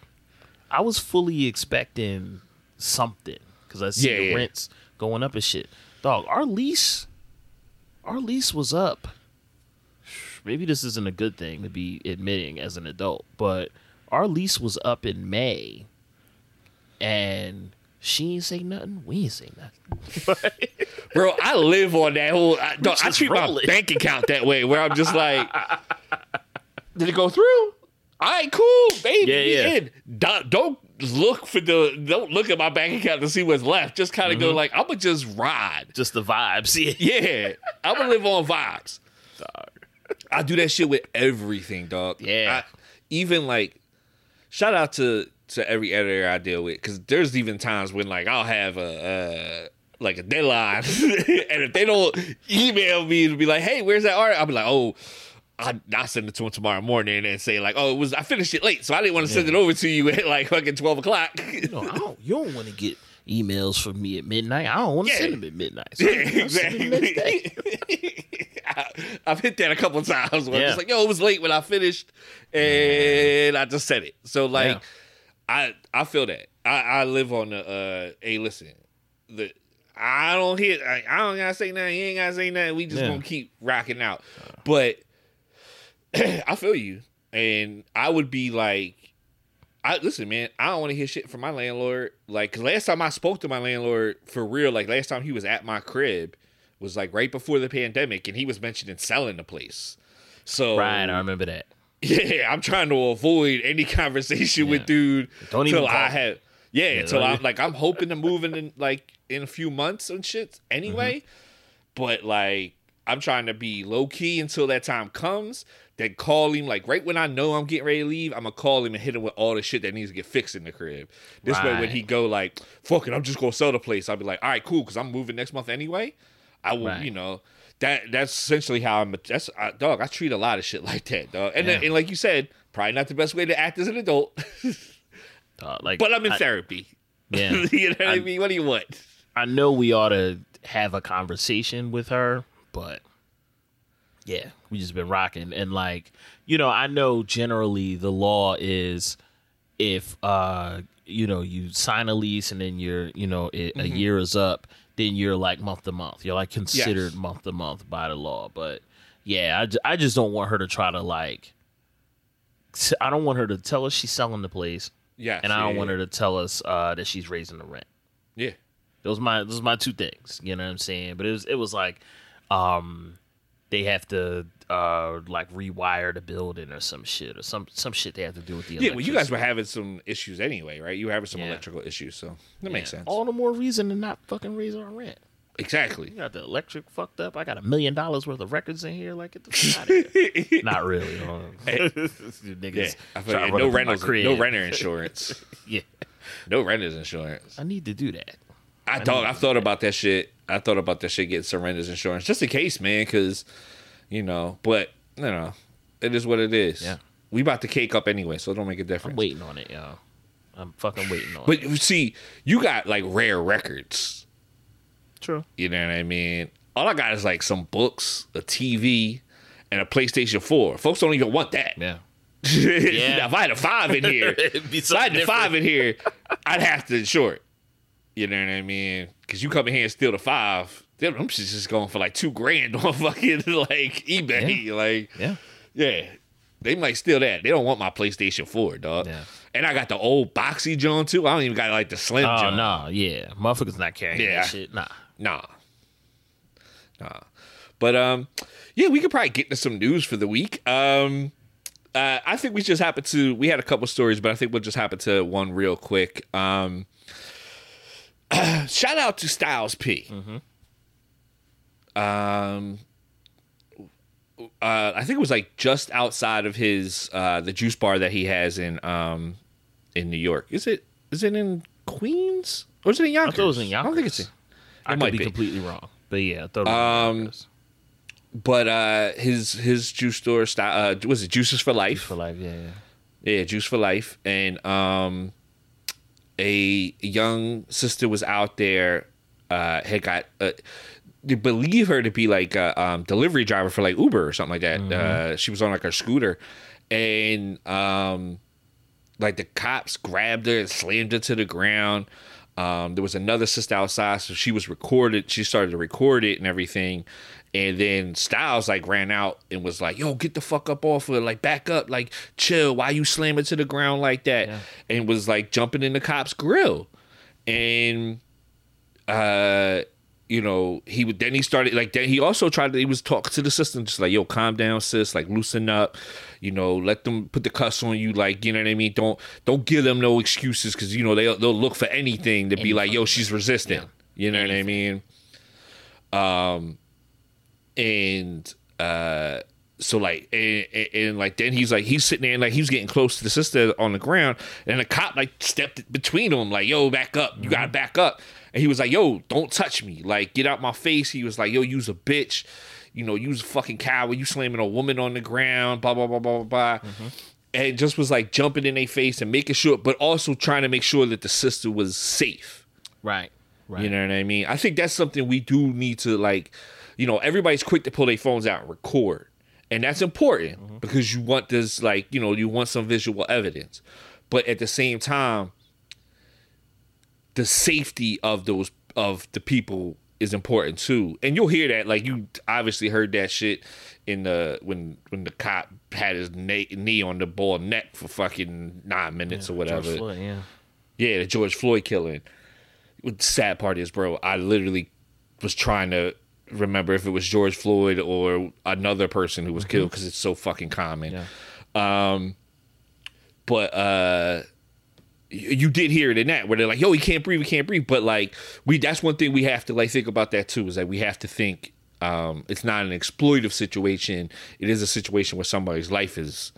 Speaker 2: I was fully expecting something because I see
Speaker 3: Yeah,
Speaker 2: the
Speaker 3: yeah.
Speaker 2: rents going up and shit. Dog, our lease, our lease was up. Maybe this isn't a good thing to be admitting as an adult, but our lease was up in May, and she ain't say nothing. We ain't say nothing. *laughs*
Speaker 3: bro. I live on that whole. I, dog, I treat my bank account that way, where I'm just like, *laughs* did it go through? All right, cool, baby.
Speaker 2: Yeah, yeah.
Speaker 3: in. Don't, don't look for the. Don't look at my bank account to see what's left. Just kind of
Speaker 2: Mm-hmm.
Speaker 3: go like, I'm gonna just ride.
Speaker 2: Just the vibes. *laughs* Yeah.
Speaker 3: Yeah, I'm gonna live on vibes. Dog. I do that shit with everything, dog.
Speaker 2: Yeah.
Speaker 3: I, even like, shout out to to every editor I deal with, because there's even times when like I'll have a. Uh, like a deadline, *laughs* and if they don't email me to be like, "Hey, where's that art?" I'll be like, "Oh, I I send it to him tomorrow morning," and say like, "Oh, it was I finished it late, so I didn't want to send it over to you *laughs* at like fucking twelve o'clock."
Speaker 2: You know, I don't. You don't want to get emails from me at midnight. I don't want to
Speaker 3: Yeah.
Speaker 2: send them at midnight. *laughs* So
Speaker 3: Yeah,
Speaker 2: I'll send them the next day.
Speaker 3: exactly. *laughs* I, I've hit that a couple of times where
Speaker 2: Yeah.
Speaker 3: just like, yo, it was late when I finished, and I just said it. So like,
Speaker 2: Yeah.
Speaker 3: I I feel that. I, I live on the. uh Hey, listen, the I don't hit. I, I don't gotta say nothing. You ain't gotta say nothing. We just
Speaker 2: Yeah.
Speaker 3: gonna keep rocking out. But *clears throat* I feel you, and I would be like. I listen, man. I don't want to hear shit from my landlord. Like, last time I spoke to my landlord for real, like last time he was at my crib, was like right before the pandemic, and he was mentioning selling the place. So
Speaker 2: Right, I remember that. *laughs*
Speaker 3: yeah, I'm trying to avoid any *laughs* conversation
Speaker 2: Yeah.
Speaker 3: with dude
Speaker 2: Don't even
Speaker 3: I have. Yeah,
Speaker 2: Yeah,
Speaker 3: until
Speaker 2: don't
Speaker 3: I'm like I'm hoping to move in, in like in a few months and shit anyway.
Speaker 2: Mm-hmm.
Speaker 3: But like I'm trying to be low key until that time comes. Then call him like right when I know I'm getting ready to leave. I'm gonna call him and hit him with all the shit that needs to get fixed in the crib. This way, when he go like, "Fuck it, I'm just gonna sell the place," I'll be like, "All right, cool," because I'm moving next month anyway. I will,
Speaker 2: Right.
Speaker 3: you know, that that's essentially how I'm. That's I, dog. I treat a lot of shit *laughs* like that, dog. And then, and like you said, probably not the best way to act as an adult, *laughs*
Speaker 2: Uh, like,
Speaker 3: but I'm in
Speaker 2: I,
Speaker 3: therapy. *laughs*
Speaker 2: Yeah,
Speaker 3: you know what I,
Speaker 2: I-
Speaker 3: mean? What do you want?
Speaker 2: I know we ought to have a conversation with her, but yeah, we just been rocking and like you know, I know generally the law is if uh you know you sign a lease and then you're you know it,
Speaker 3: Mm-hmm.
Speaker 2: a year is up, then you're like month to month. You're like considered month to month by the law. But yeah, I, I just don't want her to try to like. I don't want her to tell us she's selling the place,
Speaker 3: Yeah,
Speaker 2: and I don't want her to tell us uh, that she's raising the rent.
Speaker 3: Yeah,
Speaker 2: Those my those my two things. You know what I'm saying? But it was it was like, um, they have to uh like rewire the building or some shit or some some shit they have to do with the
Speaker 3: yeah. Well, you guys were having some issues anyway, right? You were having some
Speaker 2: Yeah.
Speaker 3: electrical issues, so that makes sense.
Speaker 2: All the more reason to not fucking raise our rent.
Speaker 3: exactly.
Speaker 2: You got the electric fucked up. I got a million dollars worth of records in here. Like get the out of here. *laughs* not really. huh? *laughs*
Speaker 3: Yeah,
Speaker 2: niggas
Speaker 3: I feel like no
Speaker 2: up in my
Speaker 3: rentals, no renter *laughs* insurance,
Speaker 2: Yeah,
Speaker 3: no renters insurance.
Speaker 2: I need to do that.
Speaker 3: I thought I thought about that shit. I thought about that shit getting surrenders insurance just in case, man, because you know. But you know, it is what it is.
Speaker 2: Yeah.
Speaker 3: we about to cake up anyway, so it don't make a difference.
Speaker 2: I'm waiting on it, y'all. I'm fucking waiting on
Speaker 3: But
Speaker 2: it.
Speaker 3: you see, you got like rare records.
Speaker 2: True.
Speaker 3: You know what I mean? All I got is like some books, a TV, and a PlayStation Four. Folks don't even want that.
Speaker 2: Yeah. *laughs*
Speaker 3: now, if I had a five in here, *laughs* if I had
Speaker 2: something
Speaker 3: the five
Speaker 2: different.
Speaker 3: in here, I'd have to insure it. You know what I mean? Because you come in here and steal the five, them them shit's just going for like two grand *laughs* on fucking like eBay. Like,
Speaker 2: Yeah.
Speaker 3: yeah, they might steal that. They don't want my PlayStation 4, dog.
Speaker 2: Yeah.
Speaker 3: And I got the old boxy John too. I don't even got like the slim
Speaker 2: Oh
Speaker 3: John.
Speaker 2: no, yeah, motherfuckers not carrying
Speaker 3: Yeah.
Speaker 2: that shit. Nah.
Speaker 3: Nah. Nah. But um yeah, we could probably get into some news for the week. Um uh, I think we just happened to we had a couple stories, but I think we'll just happen to one real quick. Um *clears throat* shout out to Styles P. Um uh, I think it was like just outside of his uh, the juice bar that he has in um, in New York. Is it is it in Queens or is it in Yonkers?
Speaker 2: I
Speaker 3: Yonkers?
Speaker 2: thought it was in
Speaker 3: I don't think it's in.
Speaker 2: Yonkers. I
Speaker 3: might
Speaker 2: be,
Speaker 3: be.
Speaker 2: completely wrong, but yeah, I thought it was
Speaker 3: Um,
Speaker 2: Yonkers.
Speaker 3: But uh, his his juice store style uh, was it Juices for Life?
Speaker 2: for life. Yeah, yeah.
Speaker 3: Yeah, Juice for Life, and um, a young sister was out there. Uh, had got uh, they believe her to be like a um, delivery driver for like Uber or something like that. Uh, she was on like a scooter, and um, like the cops grabbed her and slammed her to the ground. Um, there was another sister outside, so she was recorded. She started to record it and everything. And then Styles like ran out and was like, "Yo, get the fuck up off of it! Like, back up! Like, chill! Why you slamming to the ground like that?"
Speaker 2: Yeah.
Speaker 3: And was like jumping in the cop's grill. And uh, you know, he would then he started like then he also tried to he was talking to the system just like, yo, calm down, sis, like loosen up, you know, let them put the cuss on you, like, you know what I mean? Don't don't give them no excuses because you know they'll they'll look for anything to be like, yo, she's resistant. You know what I mean? Um and uh so like and, and, and, like then he's like he's sitting there and like he's getting close to the sister on the ground and the cop like stepped between them like yo back up you gotta back up. And he was like yo don't touch me. Like get out my face. He was like yo use a bitch. You know use a fucking coward. You slamming a woman on the ground blah blah blah blah blah blah. And just was like jumping in their face and making sure but also trying to make sure that the sister was safe.
Speaker 2: Right. Right.
Speaker 3: you know what I mean? I think that's something we do need to like, you know, everybody's quick to pull their phones out and record. And that's important
Speaker 2: Mm-hmm.
Speaker 3: because you want this like, you know, you want some visual evidence. But at the same time, the safety of those of the people is important too. And you'll hear that like you obviously heard that shit in the when when the cop had his knee, knee on the ball neck for fucking 9 minutes or whatever.
Speaker 2: Floyd, yeah.
Speaker 3: Yeah, the George Floyd killing. The sad part is, bro, I literally was trying to remember if it was George Floyd or another person who was killed because it's so fucking common.
Speaker 2: Yeah.
Speaker 3: Um, but uh, you did hear it in that where they're like, "Yo, he can't breathe, he can't breathe." But like, we that's one thing we have to like think about that too is that we have to think um, it's not an exploitive situation. It is a situation where somebody's life is,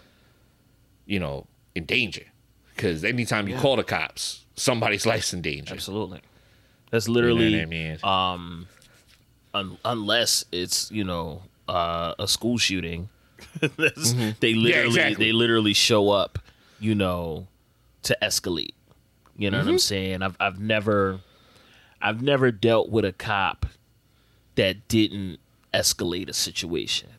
Speaker 3: you know, in danger. Because anytime you call the cops, somebody's *laughs* life's in danger.
Speaker 2: Absolutely. That's
Speaker 3: You know
Speaker 2: literally
Speaker 3: I mean?
Speaker 2: um un- unless it's, you know, uh, a school shooting. *laughs* That's- mm-hmm. They literally
Speaker 3: exactly.
Speaker 2: they literally show up, you know, to escalate. You know what I'm mm-hmm. saying? I've I've never I've never dealt with a cop that didn't escalate a situation.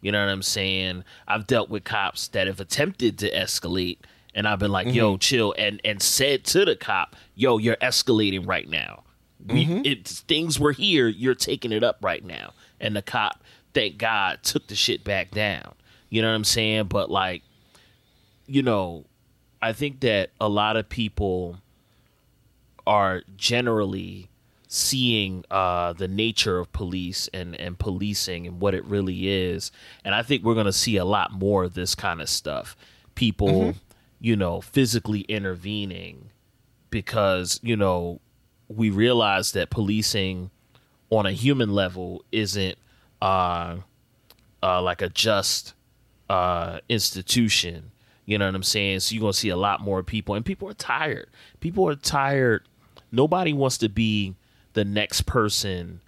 Speaker 2: You know what I'm saying? I've dealt with cops that have attempted to escalate and I've been like, "Yo, mm-hmm. chill," and and said to the cop, "Yo, you're escalating right now. We, it's things were here. You're taking it up right now." And the cop, thank God, took the shit back down. You know what I'm saying? But like, you know, I think that a lot of people are generally seeing uh, the nature of police and, and policing and what it really is. And I think we're going to see a lot more of this kind of stuff. People, you know, physically intervening because, you know, we realize that policing on a human level isn't uh, uh, like a just uh, institution. You know what I'm saying? So you're gonna see a lot more people, and people are tired. People are tired. Nobody wants to be the next person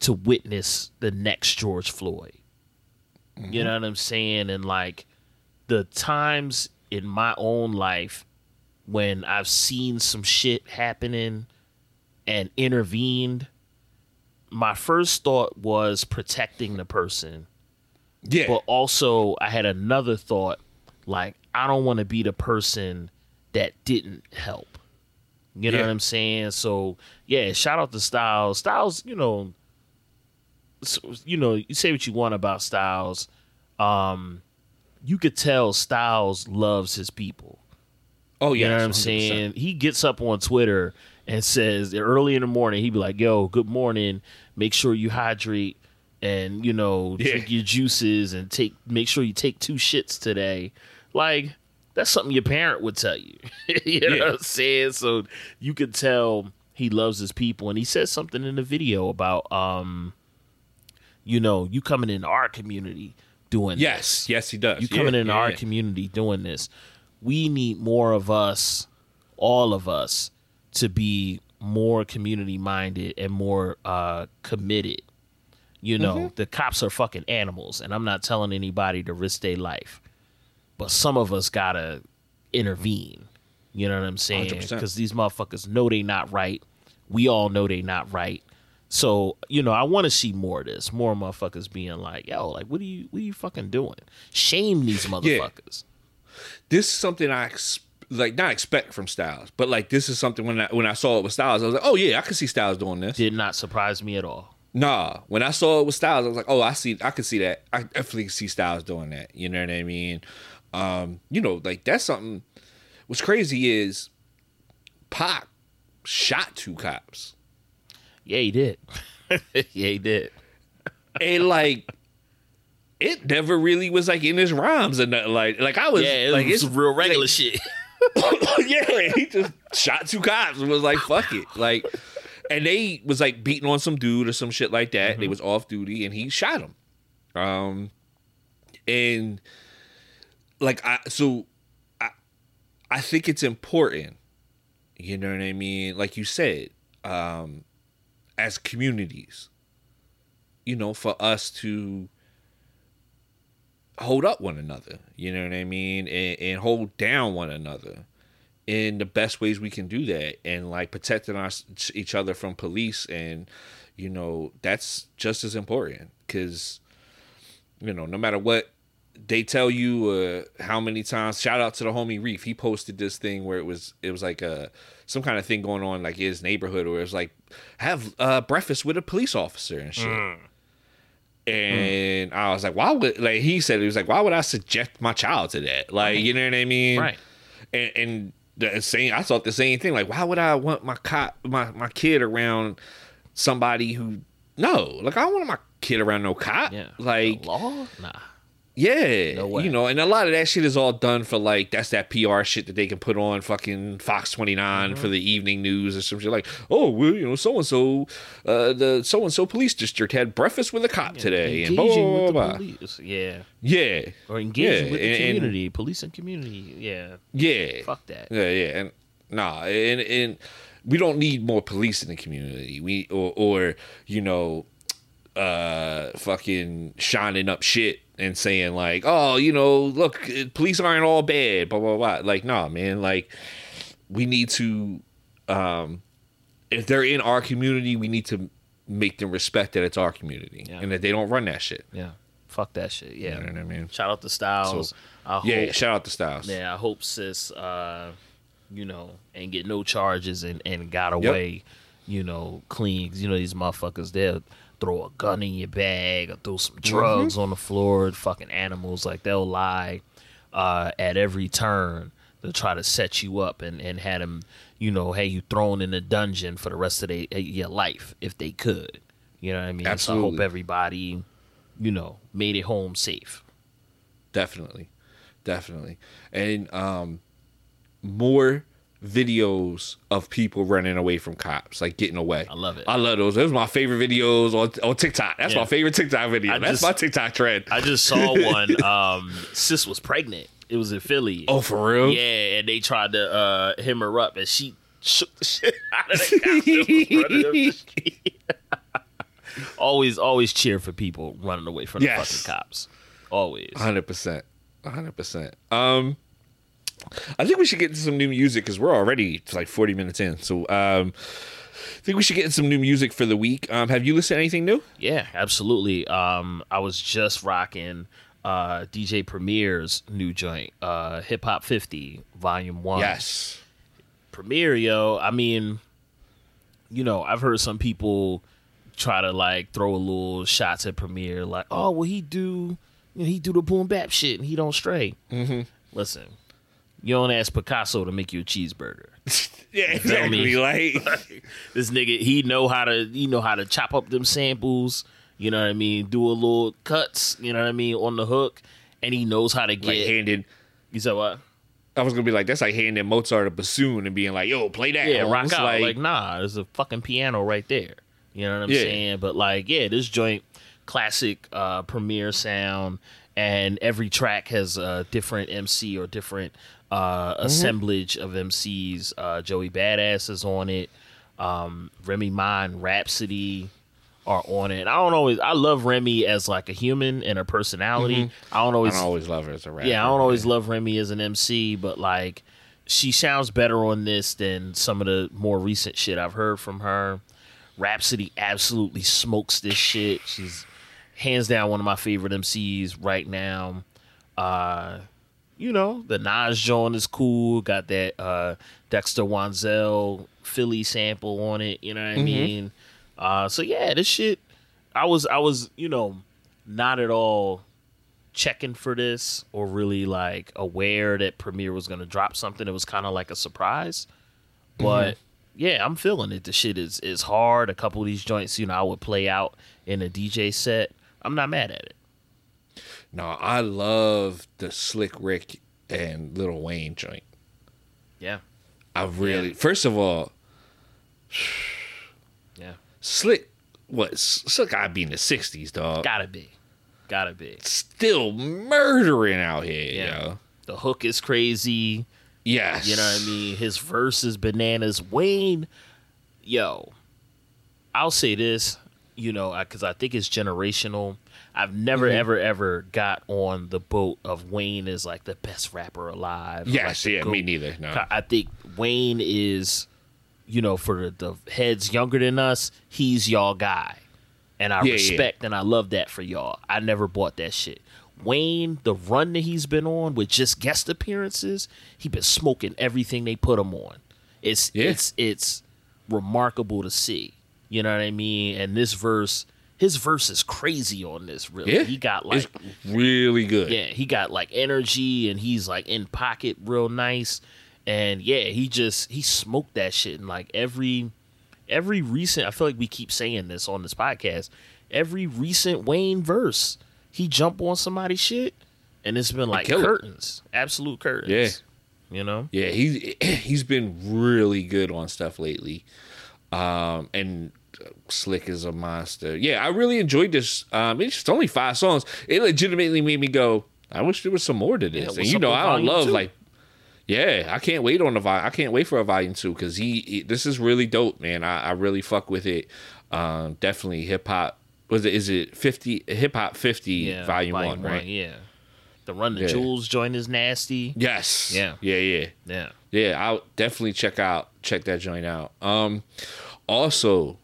Speaker 2: to witness the next George Floyd. You know what I'm saying? And like the times in my own life when I've seen some shit happening and intervened, my first thought was protecting the person
Speaker 3: Yeah.
Speaker 2: but also I had another thought like I don't want to be the person that didn't help. You know
Speaker 3: Yeah.
Speaker 2: what I'm saying? So yeah, shout out to Styles. Styles, you know, you know, you say what you want about Styles. Um, you could tell Styles loves his people.
Speaker 3: oh yeah, You
Speaker 2: know what I'm saying? He gets up on Twitter and says early in the morning, he'd be like, Yo, good morning. Make sure you hydrate and, you know,
Speaker 3: Yeah.
Speaker 2: drink your juices and take make sure you take two shits today. Like, that's something your parent would tell you. *laughs* you know
Speaker 3: Yeah.
Speaker 2: what I'm saying? So you could tell he loves his people and he says something in the video about um you know, you coming in our community doing this.
Speaker 3: Yes. Yes, he does.
Speaker 2: You
Speaker 3: Yeah,
Speaker 2: coming in
Speaker 3: yeah,
Speaker 2: our
Speaker 3: yeah.
Speaker 2: community doing this. We need more of us, all of us, to be more community minded and more uh, committed. You know,
Speaker 3: Mm-hmm.
Speaker 2: the cops are fucking animals, and I'm not telling anybody to risk their life, but some of us gotta intervene. You know what I'm saying? Because these motherfuckers know they not right. We all know they not right. So you know, I want to see more of this. More motherfuckers being like, "Yo, like, what are you, what are you fucking doing? Shame these motherfuckers."
Speaker 3: This is something I ex- like not expect from Styles, but like this is something when I when I saw it with Styles, I was like, oh yeah, I can see Styles doing this.
Speaker 2: Did not surprise me at all.
Speaker 3: Nah, when I saw it with Styles, I was like, oh, I see, I can see that. I definitely see Styles doing that. You know what I mean? Um, you know, like that's something. What's crazy is Pac shot two cops,
Speaker 2: Yeah, he did. *laughs* yeah, he did.
Speaker 3: and like. It never really was like in his rhymes and nothing like like I was
Speaker 2: Yeah, it
Speaker 3: like
Speaker 2: was
Speaker 3: it's
Speaker 2: real regular
Speaker 3: like,
Speaker 2: shit. *laughs*
Speaker 3: yeah, he just shot two cops and was like, fuck it. Like, and they was like beating on some dude or some shit like that. They was off duty and he shot him. Um, and like, I, so I, I think it's important, you know what I mean? Like you said, um, as communities, you know, for us to, hold up one another you know what i mean and, and hold down one another in the best ways we can do that and like protecting us each other from police and you know that's just as important because you know no matter what they tell you uh, how many times shout out to the homie reef he posted this thing where it was it was like a some kind of thing going on like his neighborhood where it was like have uh, breakfast with a police officer and shit Mm. and I was like, why would like he said he was like, why would I subject my child to that? Like, you know what I mean?
Speaker 2: Right.
Speaker 3: And, and the same, I thought the same thing. Like, why would I want my cop, my my kid around somebody who? No, like I don't want my kid around no cop.
Speaker 2: Yeah.
Speaker 3: Like,
Speaker 2: law? Nah.
Speaker 3: Yeah,
Speaker 2: No way.
Speaker 3: you know, and a lot of that shit is all done for like that's that PR shit that they can put on fucking Fox 29
Speaker 2: Mm-hmm.
Speaker 3: for the evening news or some shit like, oh, well, you know, so and so, uh, the so and so police district had breakfast with a cop today, and blah, blah,
Speaker 2: with the
Speaker 3: blah,
Speaker 2: police. Yeah.
Speaker 3: yeah,
Speaker 2: Or engaging
Speaker 3: Yeah,
Speaker 2: with the
Speaker 3: and- and-
Speaker 2: community, police and community. Yeah.
Speaker 3: yeah,
Speaker 2: Fuck that.
Speaker 3: yeah, yeah, and nah, and and we don't need more police in the community. We or or you know, uh, fucking shining up shit and saying like, oh, you know, look, police aren't all bad, blah blah blah. Like, nah, man, like we need to, um, if they're in our community, we need to make them respect that it's our community
Speaker 2: Yeah.
Speaker 3: and that they don't run that shit.
Speaker 2: Yeah. Fuck that shit. Yeah.
Speaker 3: You know what I mean?
Speaker 2: Shout out to Styles.
Speaker 3: So,
Speaker 2: I hope,
Speaker 3: Yeah, shout out to Styles.
Speaker 2: yeah, I hope sis, uh, you know, and get no charges and, and got away, you know, clean. you know, these motherfuckers, they'll throw a gun in your bag or throw some drugs on the floor. And fucking animals. Like, they'll lie uh, at every turn to try to set you up and, and had them, you know, hey, you thrown in a dungeon for the rest of they, eh, your life if they could. You know what I mean? Absolutely. So I hope everybody, you know, made it home safe.
Speaker 3: Definitely. Definitely. And um more videos of people running away from cops, like getting away.
Speaker 2: I love it.
Speaker 3: I love those. Those are my favorite videos on, on TikTok. That's
Speaker 2: Yeah.
Speaker 3: my favorite TikTok video.
Speaker 2: I
Speaker 3: That's
Speaker 2: just-
Speaker 3: my TikTok trend.
Speaker 2: I just saw *laughs* one. Um, sis was pregnant. It was in Philly.
Speaker 3: oh, for real?
Speaker 2: yeah, and they tried to uh, hem her up, and she shook the *laughs* shit out of the cop that was running up the *laughs* street. always, always cheer for people running away from
Speaker 3: Yes.
Speaker 2: the fucking cops. Always.
Speaker 3: Hundred percent, hundred percent. Um, I think we should get into some new music because we're already like forty minutes in. So, um, I think we should get into some new music for the week. Um, have you listened to anything new?
Speaker 2: Yeah, absolutely. Um, I was just rocking uh, DJ Premier's new joint, uh, Hip Hop 50, Volume One.
Speaker 3: Yes.
Speaker 2: Premier, yo. I mean, you know, I've heard some people try to like throw a little shots at Premier, like, oh, well, he do, you know, he do the boom bap shit and he don't stray. Mm-hmm. Listen, you don't ask Picasso to make you a cheeseburger. *laughs*
Speaker 3: Yeah, exactly. *laughs* Like,
Speaker 2: this nigga, he know how to, he know how to chop up them samples. You know what I mean? Do a little cuts. You know what I mean on the hook, and he knows how to
Speaker 3: like
Speaker 2: get.
Speaker 3: handing.
Speaker 2: you said what?
Speaker 3: I was gonna be like, that's like handing Mozart a bassoon and being like, "Yo, play that."
Speaker 2: Yeah, rock out.
Speaker 3: Like,
Speaker 2: Like, nah, there's a fucking piano right there. You know what I'm
Speaker 3: Yeah.
Speaker 2: saying? But like, yeah, this joint, classic uh Premier sound, and every track has a different MC or different uh
Speaker 3: Mm-hmm.
Speaker 2: assemblage of MCs. Uh Joey Badass is on it. Um Remy Ma and Rhapsody are on it. I don't always I love Remy as like a human and a personality. I don't
Speaker 3: Mm-hmm. I
Speaker 2: always
Speaker 3: don't always love her as a rapper.
Speaker 2: yeah, I don't always love Remy as an MC, but like she sounds better on this than some of the more recent shit I've heard from her. Rhapsody absolutely smokes this shit. She's hands down one of my favorite MCs right now. Uh you know, the Nas joint is cool. Got that uh Dexter Wansel Philly sample on it, you know what I mean? Uh so yeah, this shit I was I was, you know, not at all checking for this or really like aware that Premier was gonna drop something. It was kind of like a surprise, but yeah, I'm feeling it. The shit is is hard. A couple of these joints, you know, I would play out in a DJ set. I'm not mad at it.
Speaker 3: No, I love the Slick Rick and Lil Wayne joint.
Speaker 2: Yeah,
Speaker 3: I really, first of all,
Speaker 2: yeah,
Speaker 3: Slick, what Slick gotta be in the '60s, dog.
Speaker 2: gotta be, gotta be.
Speaker 3: Still murdering out here,
Speaker 2: Yeah.
Speaker 3: yo.
Speaker 2: The hook is crazy.
Speaker 3: Yes,
Speaker 2: You know what I mean? His verse is bananas. Wayne, yo, I'll say this, you know, because I think it's generational. I've never,
Speaker 3: Mm-hmm.
Speaker 2: ever, ever got on the boat of Wayne is like the best rapper alive.
Speaker 3: Yes,
Speaker 2: like
Speaker 3: yeah, me neither. No,
Speaker 2: I think Wayne is, you know, for the, the heads younger than us, he's y'all guy. And I
Speaker 3: Yeah, yeah.
Speaker 2: respect and I love that for y'all. I never bought that shit. Wayne, the run that he's been on with just guest appearances, he been smoking everything they put him on. It's
Speaker 3: Yeah.
Speaker 2: it's it's remarkable to see. You know what I mean? And this verse, his verse is crazy on this. Really,
Speaker 3: yeah,
Speaker 2: he got like
Speaker 3: it's really good.
Speaker 2: yeah, he got like energy and he's like in pocket real nice. And yeah, he just he smoked that shit and like every every recent I feel like we keep saying this on this podcast. Every recent Wayne verse, he jump on somebody's shit and it's been like
Speaker 3: kill it.
Speaker 2: curtains. Absolute curtains.
Speaker 3: Yeah.
Speaker 2: You know?
Speaker 3: Yeah, he's *clears throat* he's been really good on stuff lately, um, and Slick is a monster. Yeah, I really enjoyed this. Um, it's just only five songs. It legitimately made me go. I wish there was some more to this. and you know, I don't love
Speaker 2: two?
Speaker 3: like. Yeah, I can't wait on the vol. I can't wait for a volume two because he, he- This is really dope, man. I, I really fuck with it. Um, definitely hip hop. Was it? Is it fifty? Hip hop fifty
Speaker 2: Yeah.
Speaker 3: volume, one, right?
Speaker 2: Yeah. The Run the
Speaker 3: Yeah.
Speaker 2: Jewels joint is nasty.
Speaker 3: Yes.
Speaker 2: Yeah.
Speaker 3: Yeah. Yeah.
Speaker 2: Yeah.
Speaker 3: Yeah, I'll definitely check out check that joint out. Um also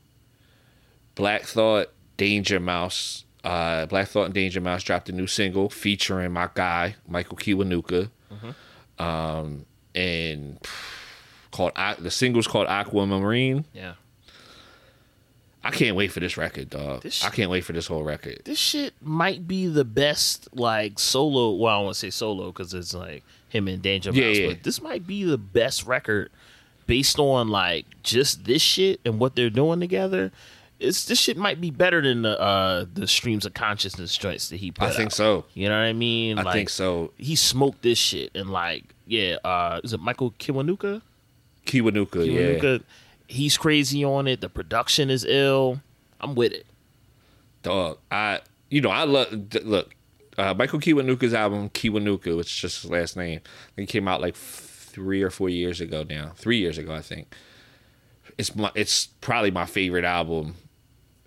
Speaker 3: Black Thought, Danger Mouse, uh, Black Thought and Danger Mouse dropped a new single featuring my guy Michael Kiwanuka, um, and called the single's called Aquamarine.
Speaker 2: Yeah.
Speaker 3: I can't wait for this record, dog.
Speaker 2: This
Speaker 3: I can't wait for this whole record.
Speaker 2: This shit might be the best like solo. Well, I don't want to say solo because it's like him and Danger Mouse,
Speaker 3: Yeah, yeah.
Speaker 2: but this might be the best record based on like just this shit and what they're doing together. It's this shit might be better than the uh the streams of consciousness joints that he put
Speaker 3: I think
Speaker 2: out.
Speaker 3: so.
Speaker 2: You know what I mean?
Speaker 3: I
Speaker 2: Like,
Speaker 3: think so.
Speaker 2: He smoked this shit and like yeah, uh is it Michael Kiwanuka?
Speaker 3: Kiwanuka, yeah.
Speaker 2: He's crazy on it. The production is ill. I'm with it.
Speaker 3: dog. I you know I love look. Uh, Michael Kiwanuka's album Kiwanuka, which is just his last name, it came out like three or four years ago now. Three years ago, I think. It's my it's probably my favorite album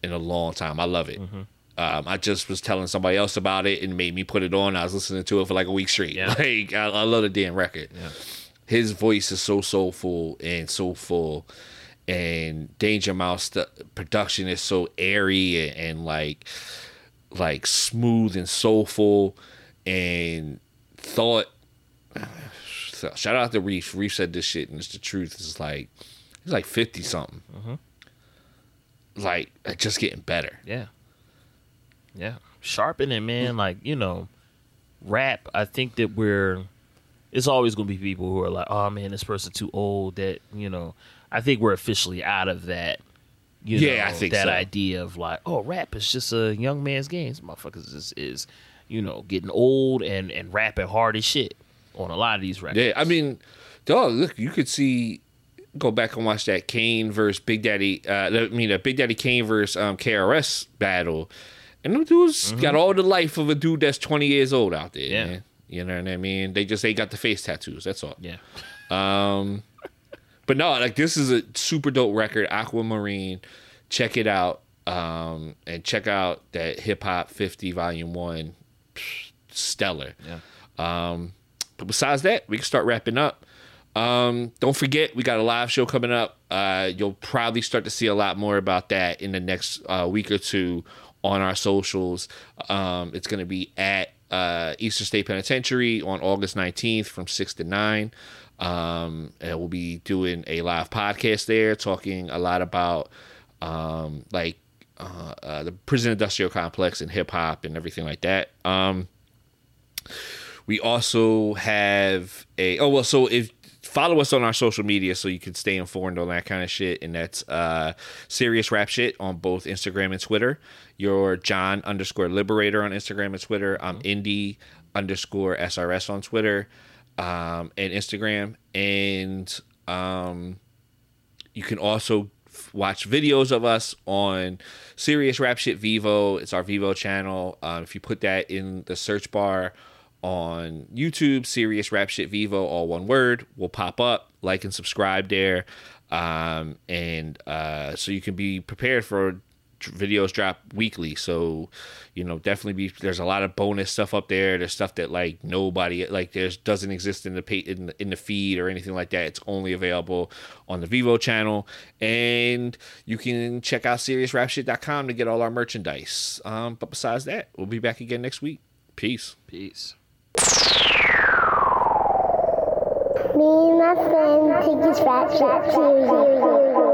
Speaker 3: in a long time. I love it.
Speaker 2: Mm-hmm.
Speaker 3: Um, I just was telling somebody else about it and made me put it on. I was listening to it for like a week straight.
Speaker 2: Yeah. *laughs*
Speaker 3: Like I, I love the damn record.
Speaker 2: Yeah.
Speaker 3: His voice is so soulful and so full, and Danger Mouse the production is so airy and, and like like smooth and soulful and thought. *sighs* Shout out to Reef. Reef said this shit, and it's the truth. It's like he's like fifty something. Like uh, just getting better.
Speaker 2: Yeah. Yeah. Sharpening, man. Mm. Like, you know, rap, I think that we're it's always gonna be people who are like, Oh man, this person too old that, you know, I think we're officially out of that you
Speaker 3: Yeah,
Speaker 2: know,
Speaker 3: I think
Speaker 2: that
Speaker 3: so.
Speaker 2: idea of like, oh, rap is just a young man's game. This motherfuckers is, is, you know, getting old and, and rapping hard as shit on a lot of these records.
Speaker 3: Yeah, I mean, dog, look, you could see go back and watch that Kane versus Big Daddy. Uh, I mean, a Big Daddy Kane versus um, KRS battle, and them dudes got all the life of a dude that's twenty years old out there.
Speaker 2: Mm-hmm. Yeah.
Speaker 3: man. you know what I mean. They just ain't got the face tattoos. That's all.
Speaker 2: Yeah.
Speaker 3: Um, but no, like this is a super dope record, Aquamarine. Check it out, um, and check out that Hip Hop 50 Volume One. Psh, Stellar.
Speaker 2: Yeah.
Speaker 3: Um, but besides that, we can start wrapping up. Um, don't forget, we got a live show coming up. Uh, you'll probably start to see a lot more about that in the next uh, week or two on our socials. Um, it's going to be at uh, Eastern State Penitentiary on August 19th from 6 to 9. Um, and we'll be doing a live podcast there, talking a lot about um, like uh, uh, the prison industrial complex and hip hop and everything like that. Um, we also have a oh well, so if follow us on our social media so you can stay informed on that kind of shit, and that's uh serious rap shit on both Instagram and Twitter. You're John underscore Liberator on Instagram and Twitter. I'm Indie underscore SRS on Twitter um, and Instagram, and um, you can also watch videos of us on Serious Rap Shit VEVO. It's our VEVO channel. Um, if you put that in the search bar on YouTube, Serious Rap Shit VEVO, all one word, will pop up. Like and subscribe there, um, and uh, so you can be prepared for videos drop weekly. So you know, definitely be. There's a lot of bonus stuff up there. There's stuff that like nobody like there's doesn't exist in the pay, in the, in the feed or anything like that. It's only available on the VEVO channel, and you can check out SeriousRapShit.com to get all our merchandise. Um, but besides that, we'll be back again next week. Peace.
Speaker 2: Peace.
Speaker 1: Me and my friend take his rap shit serious.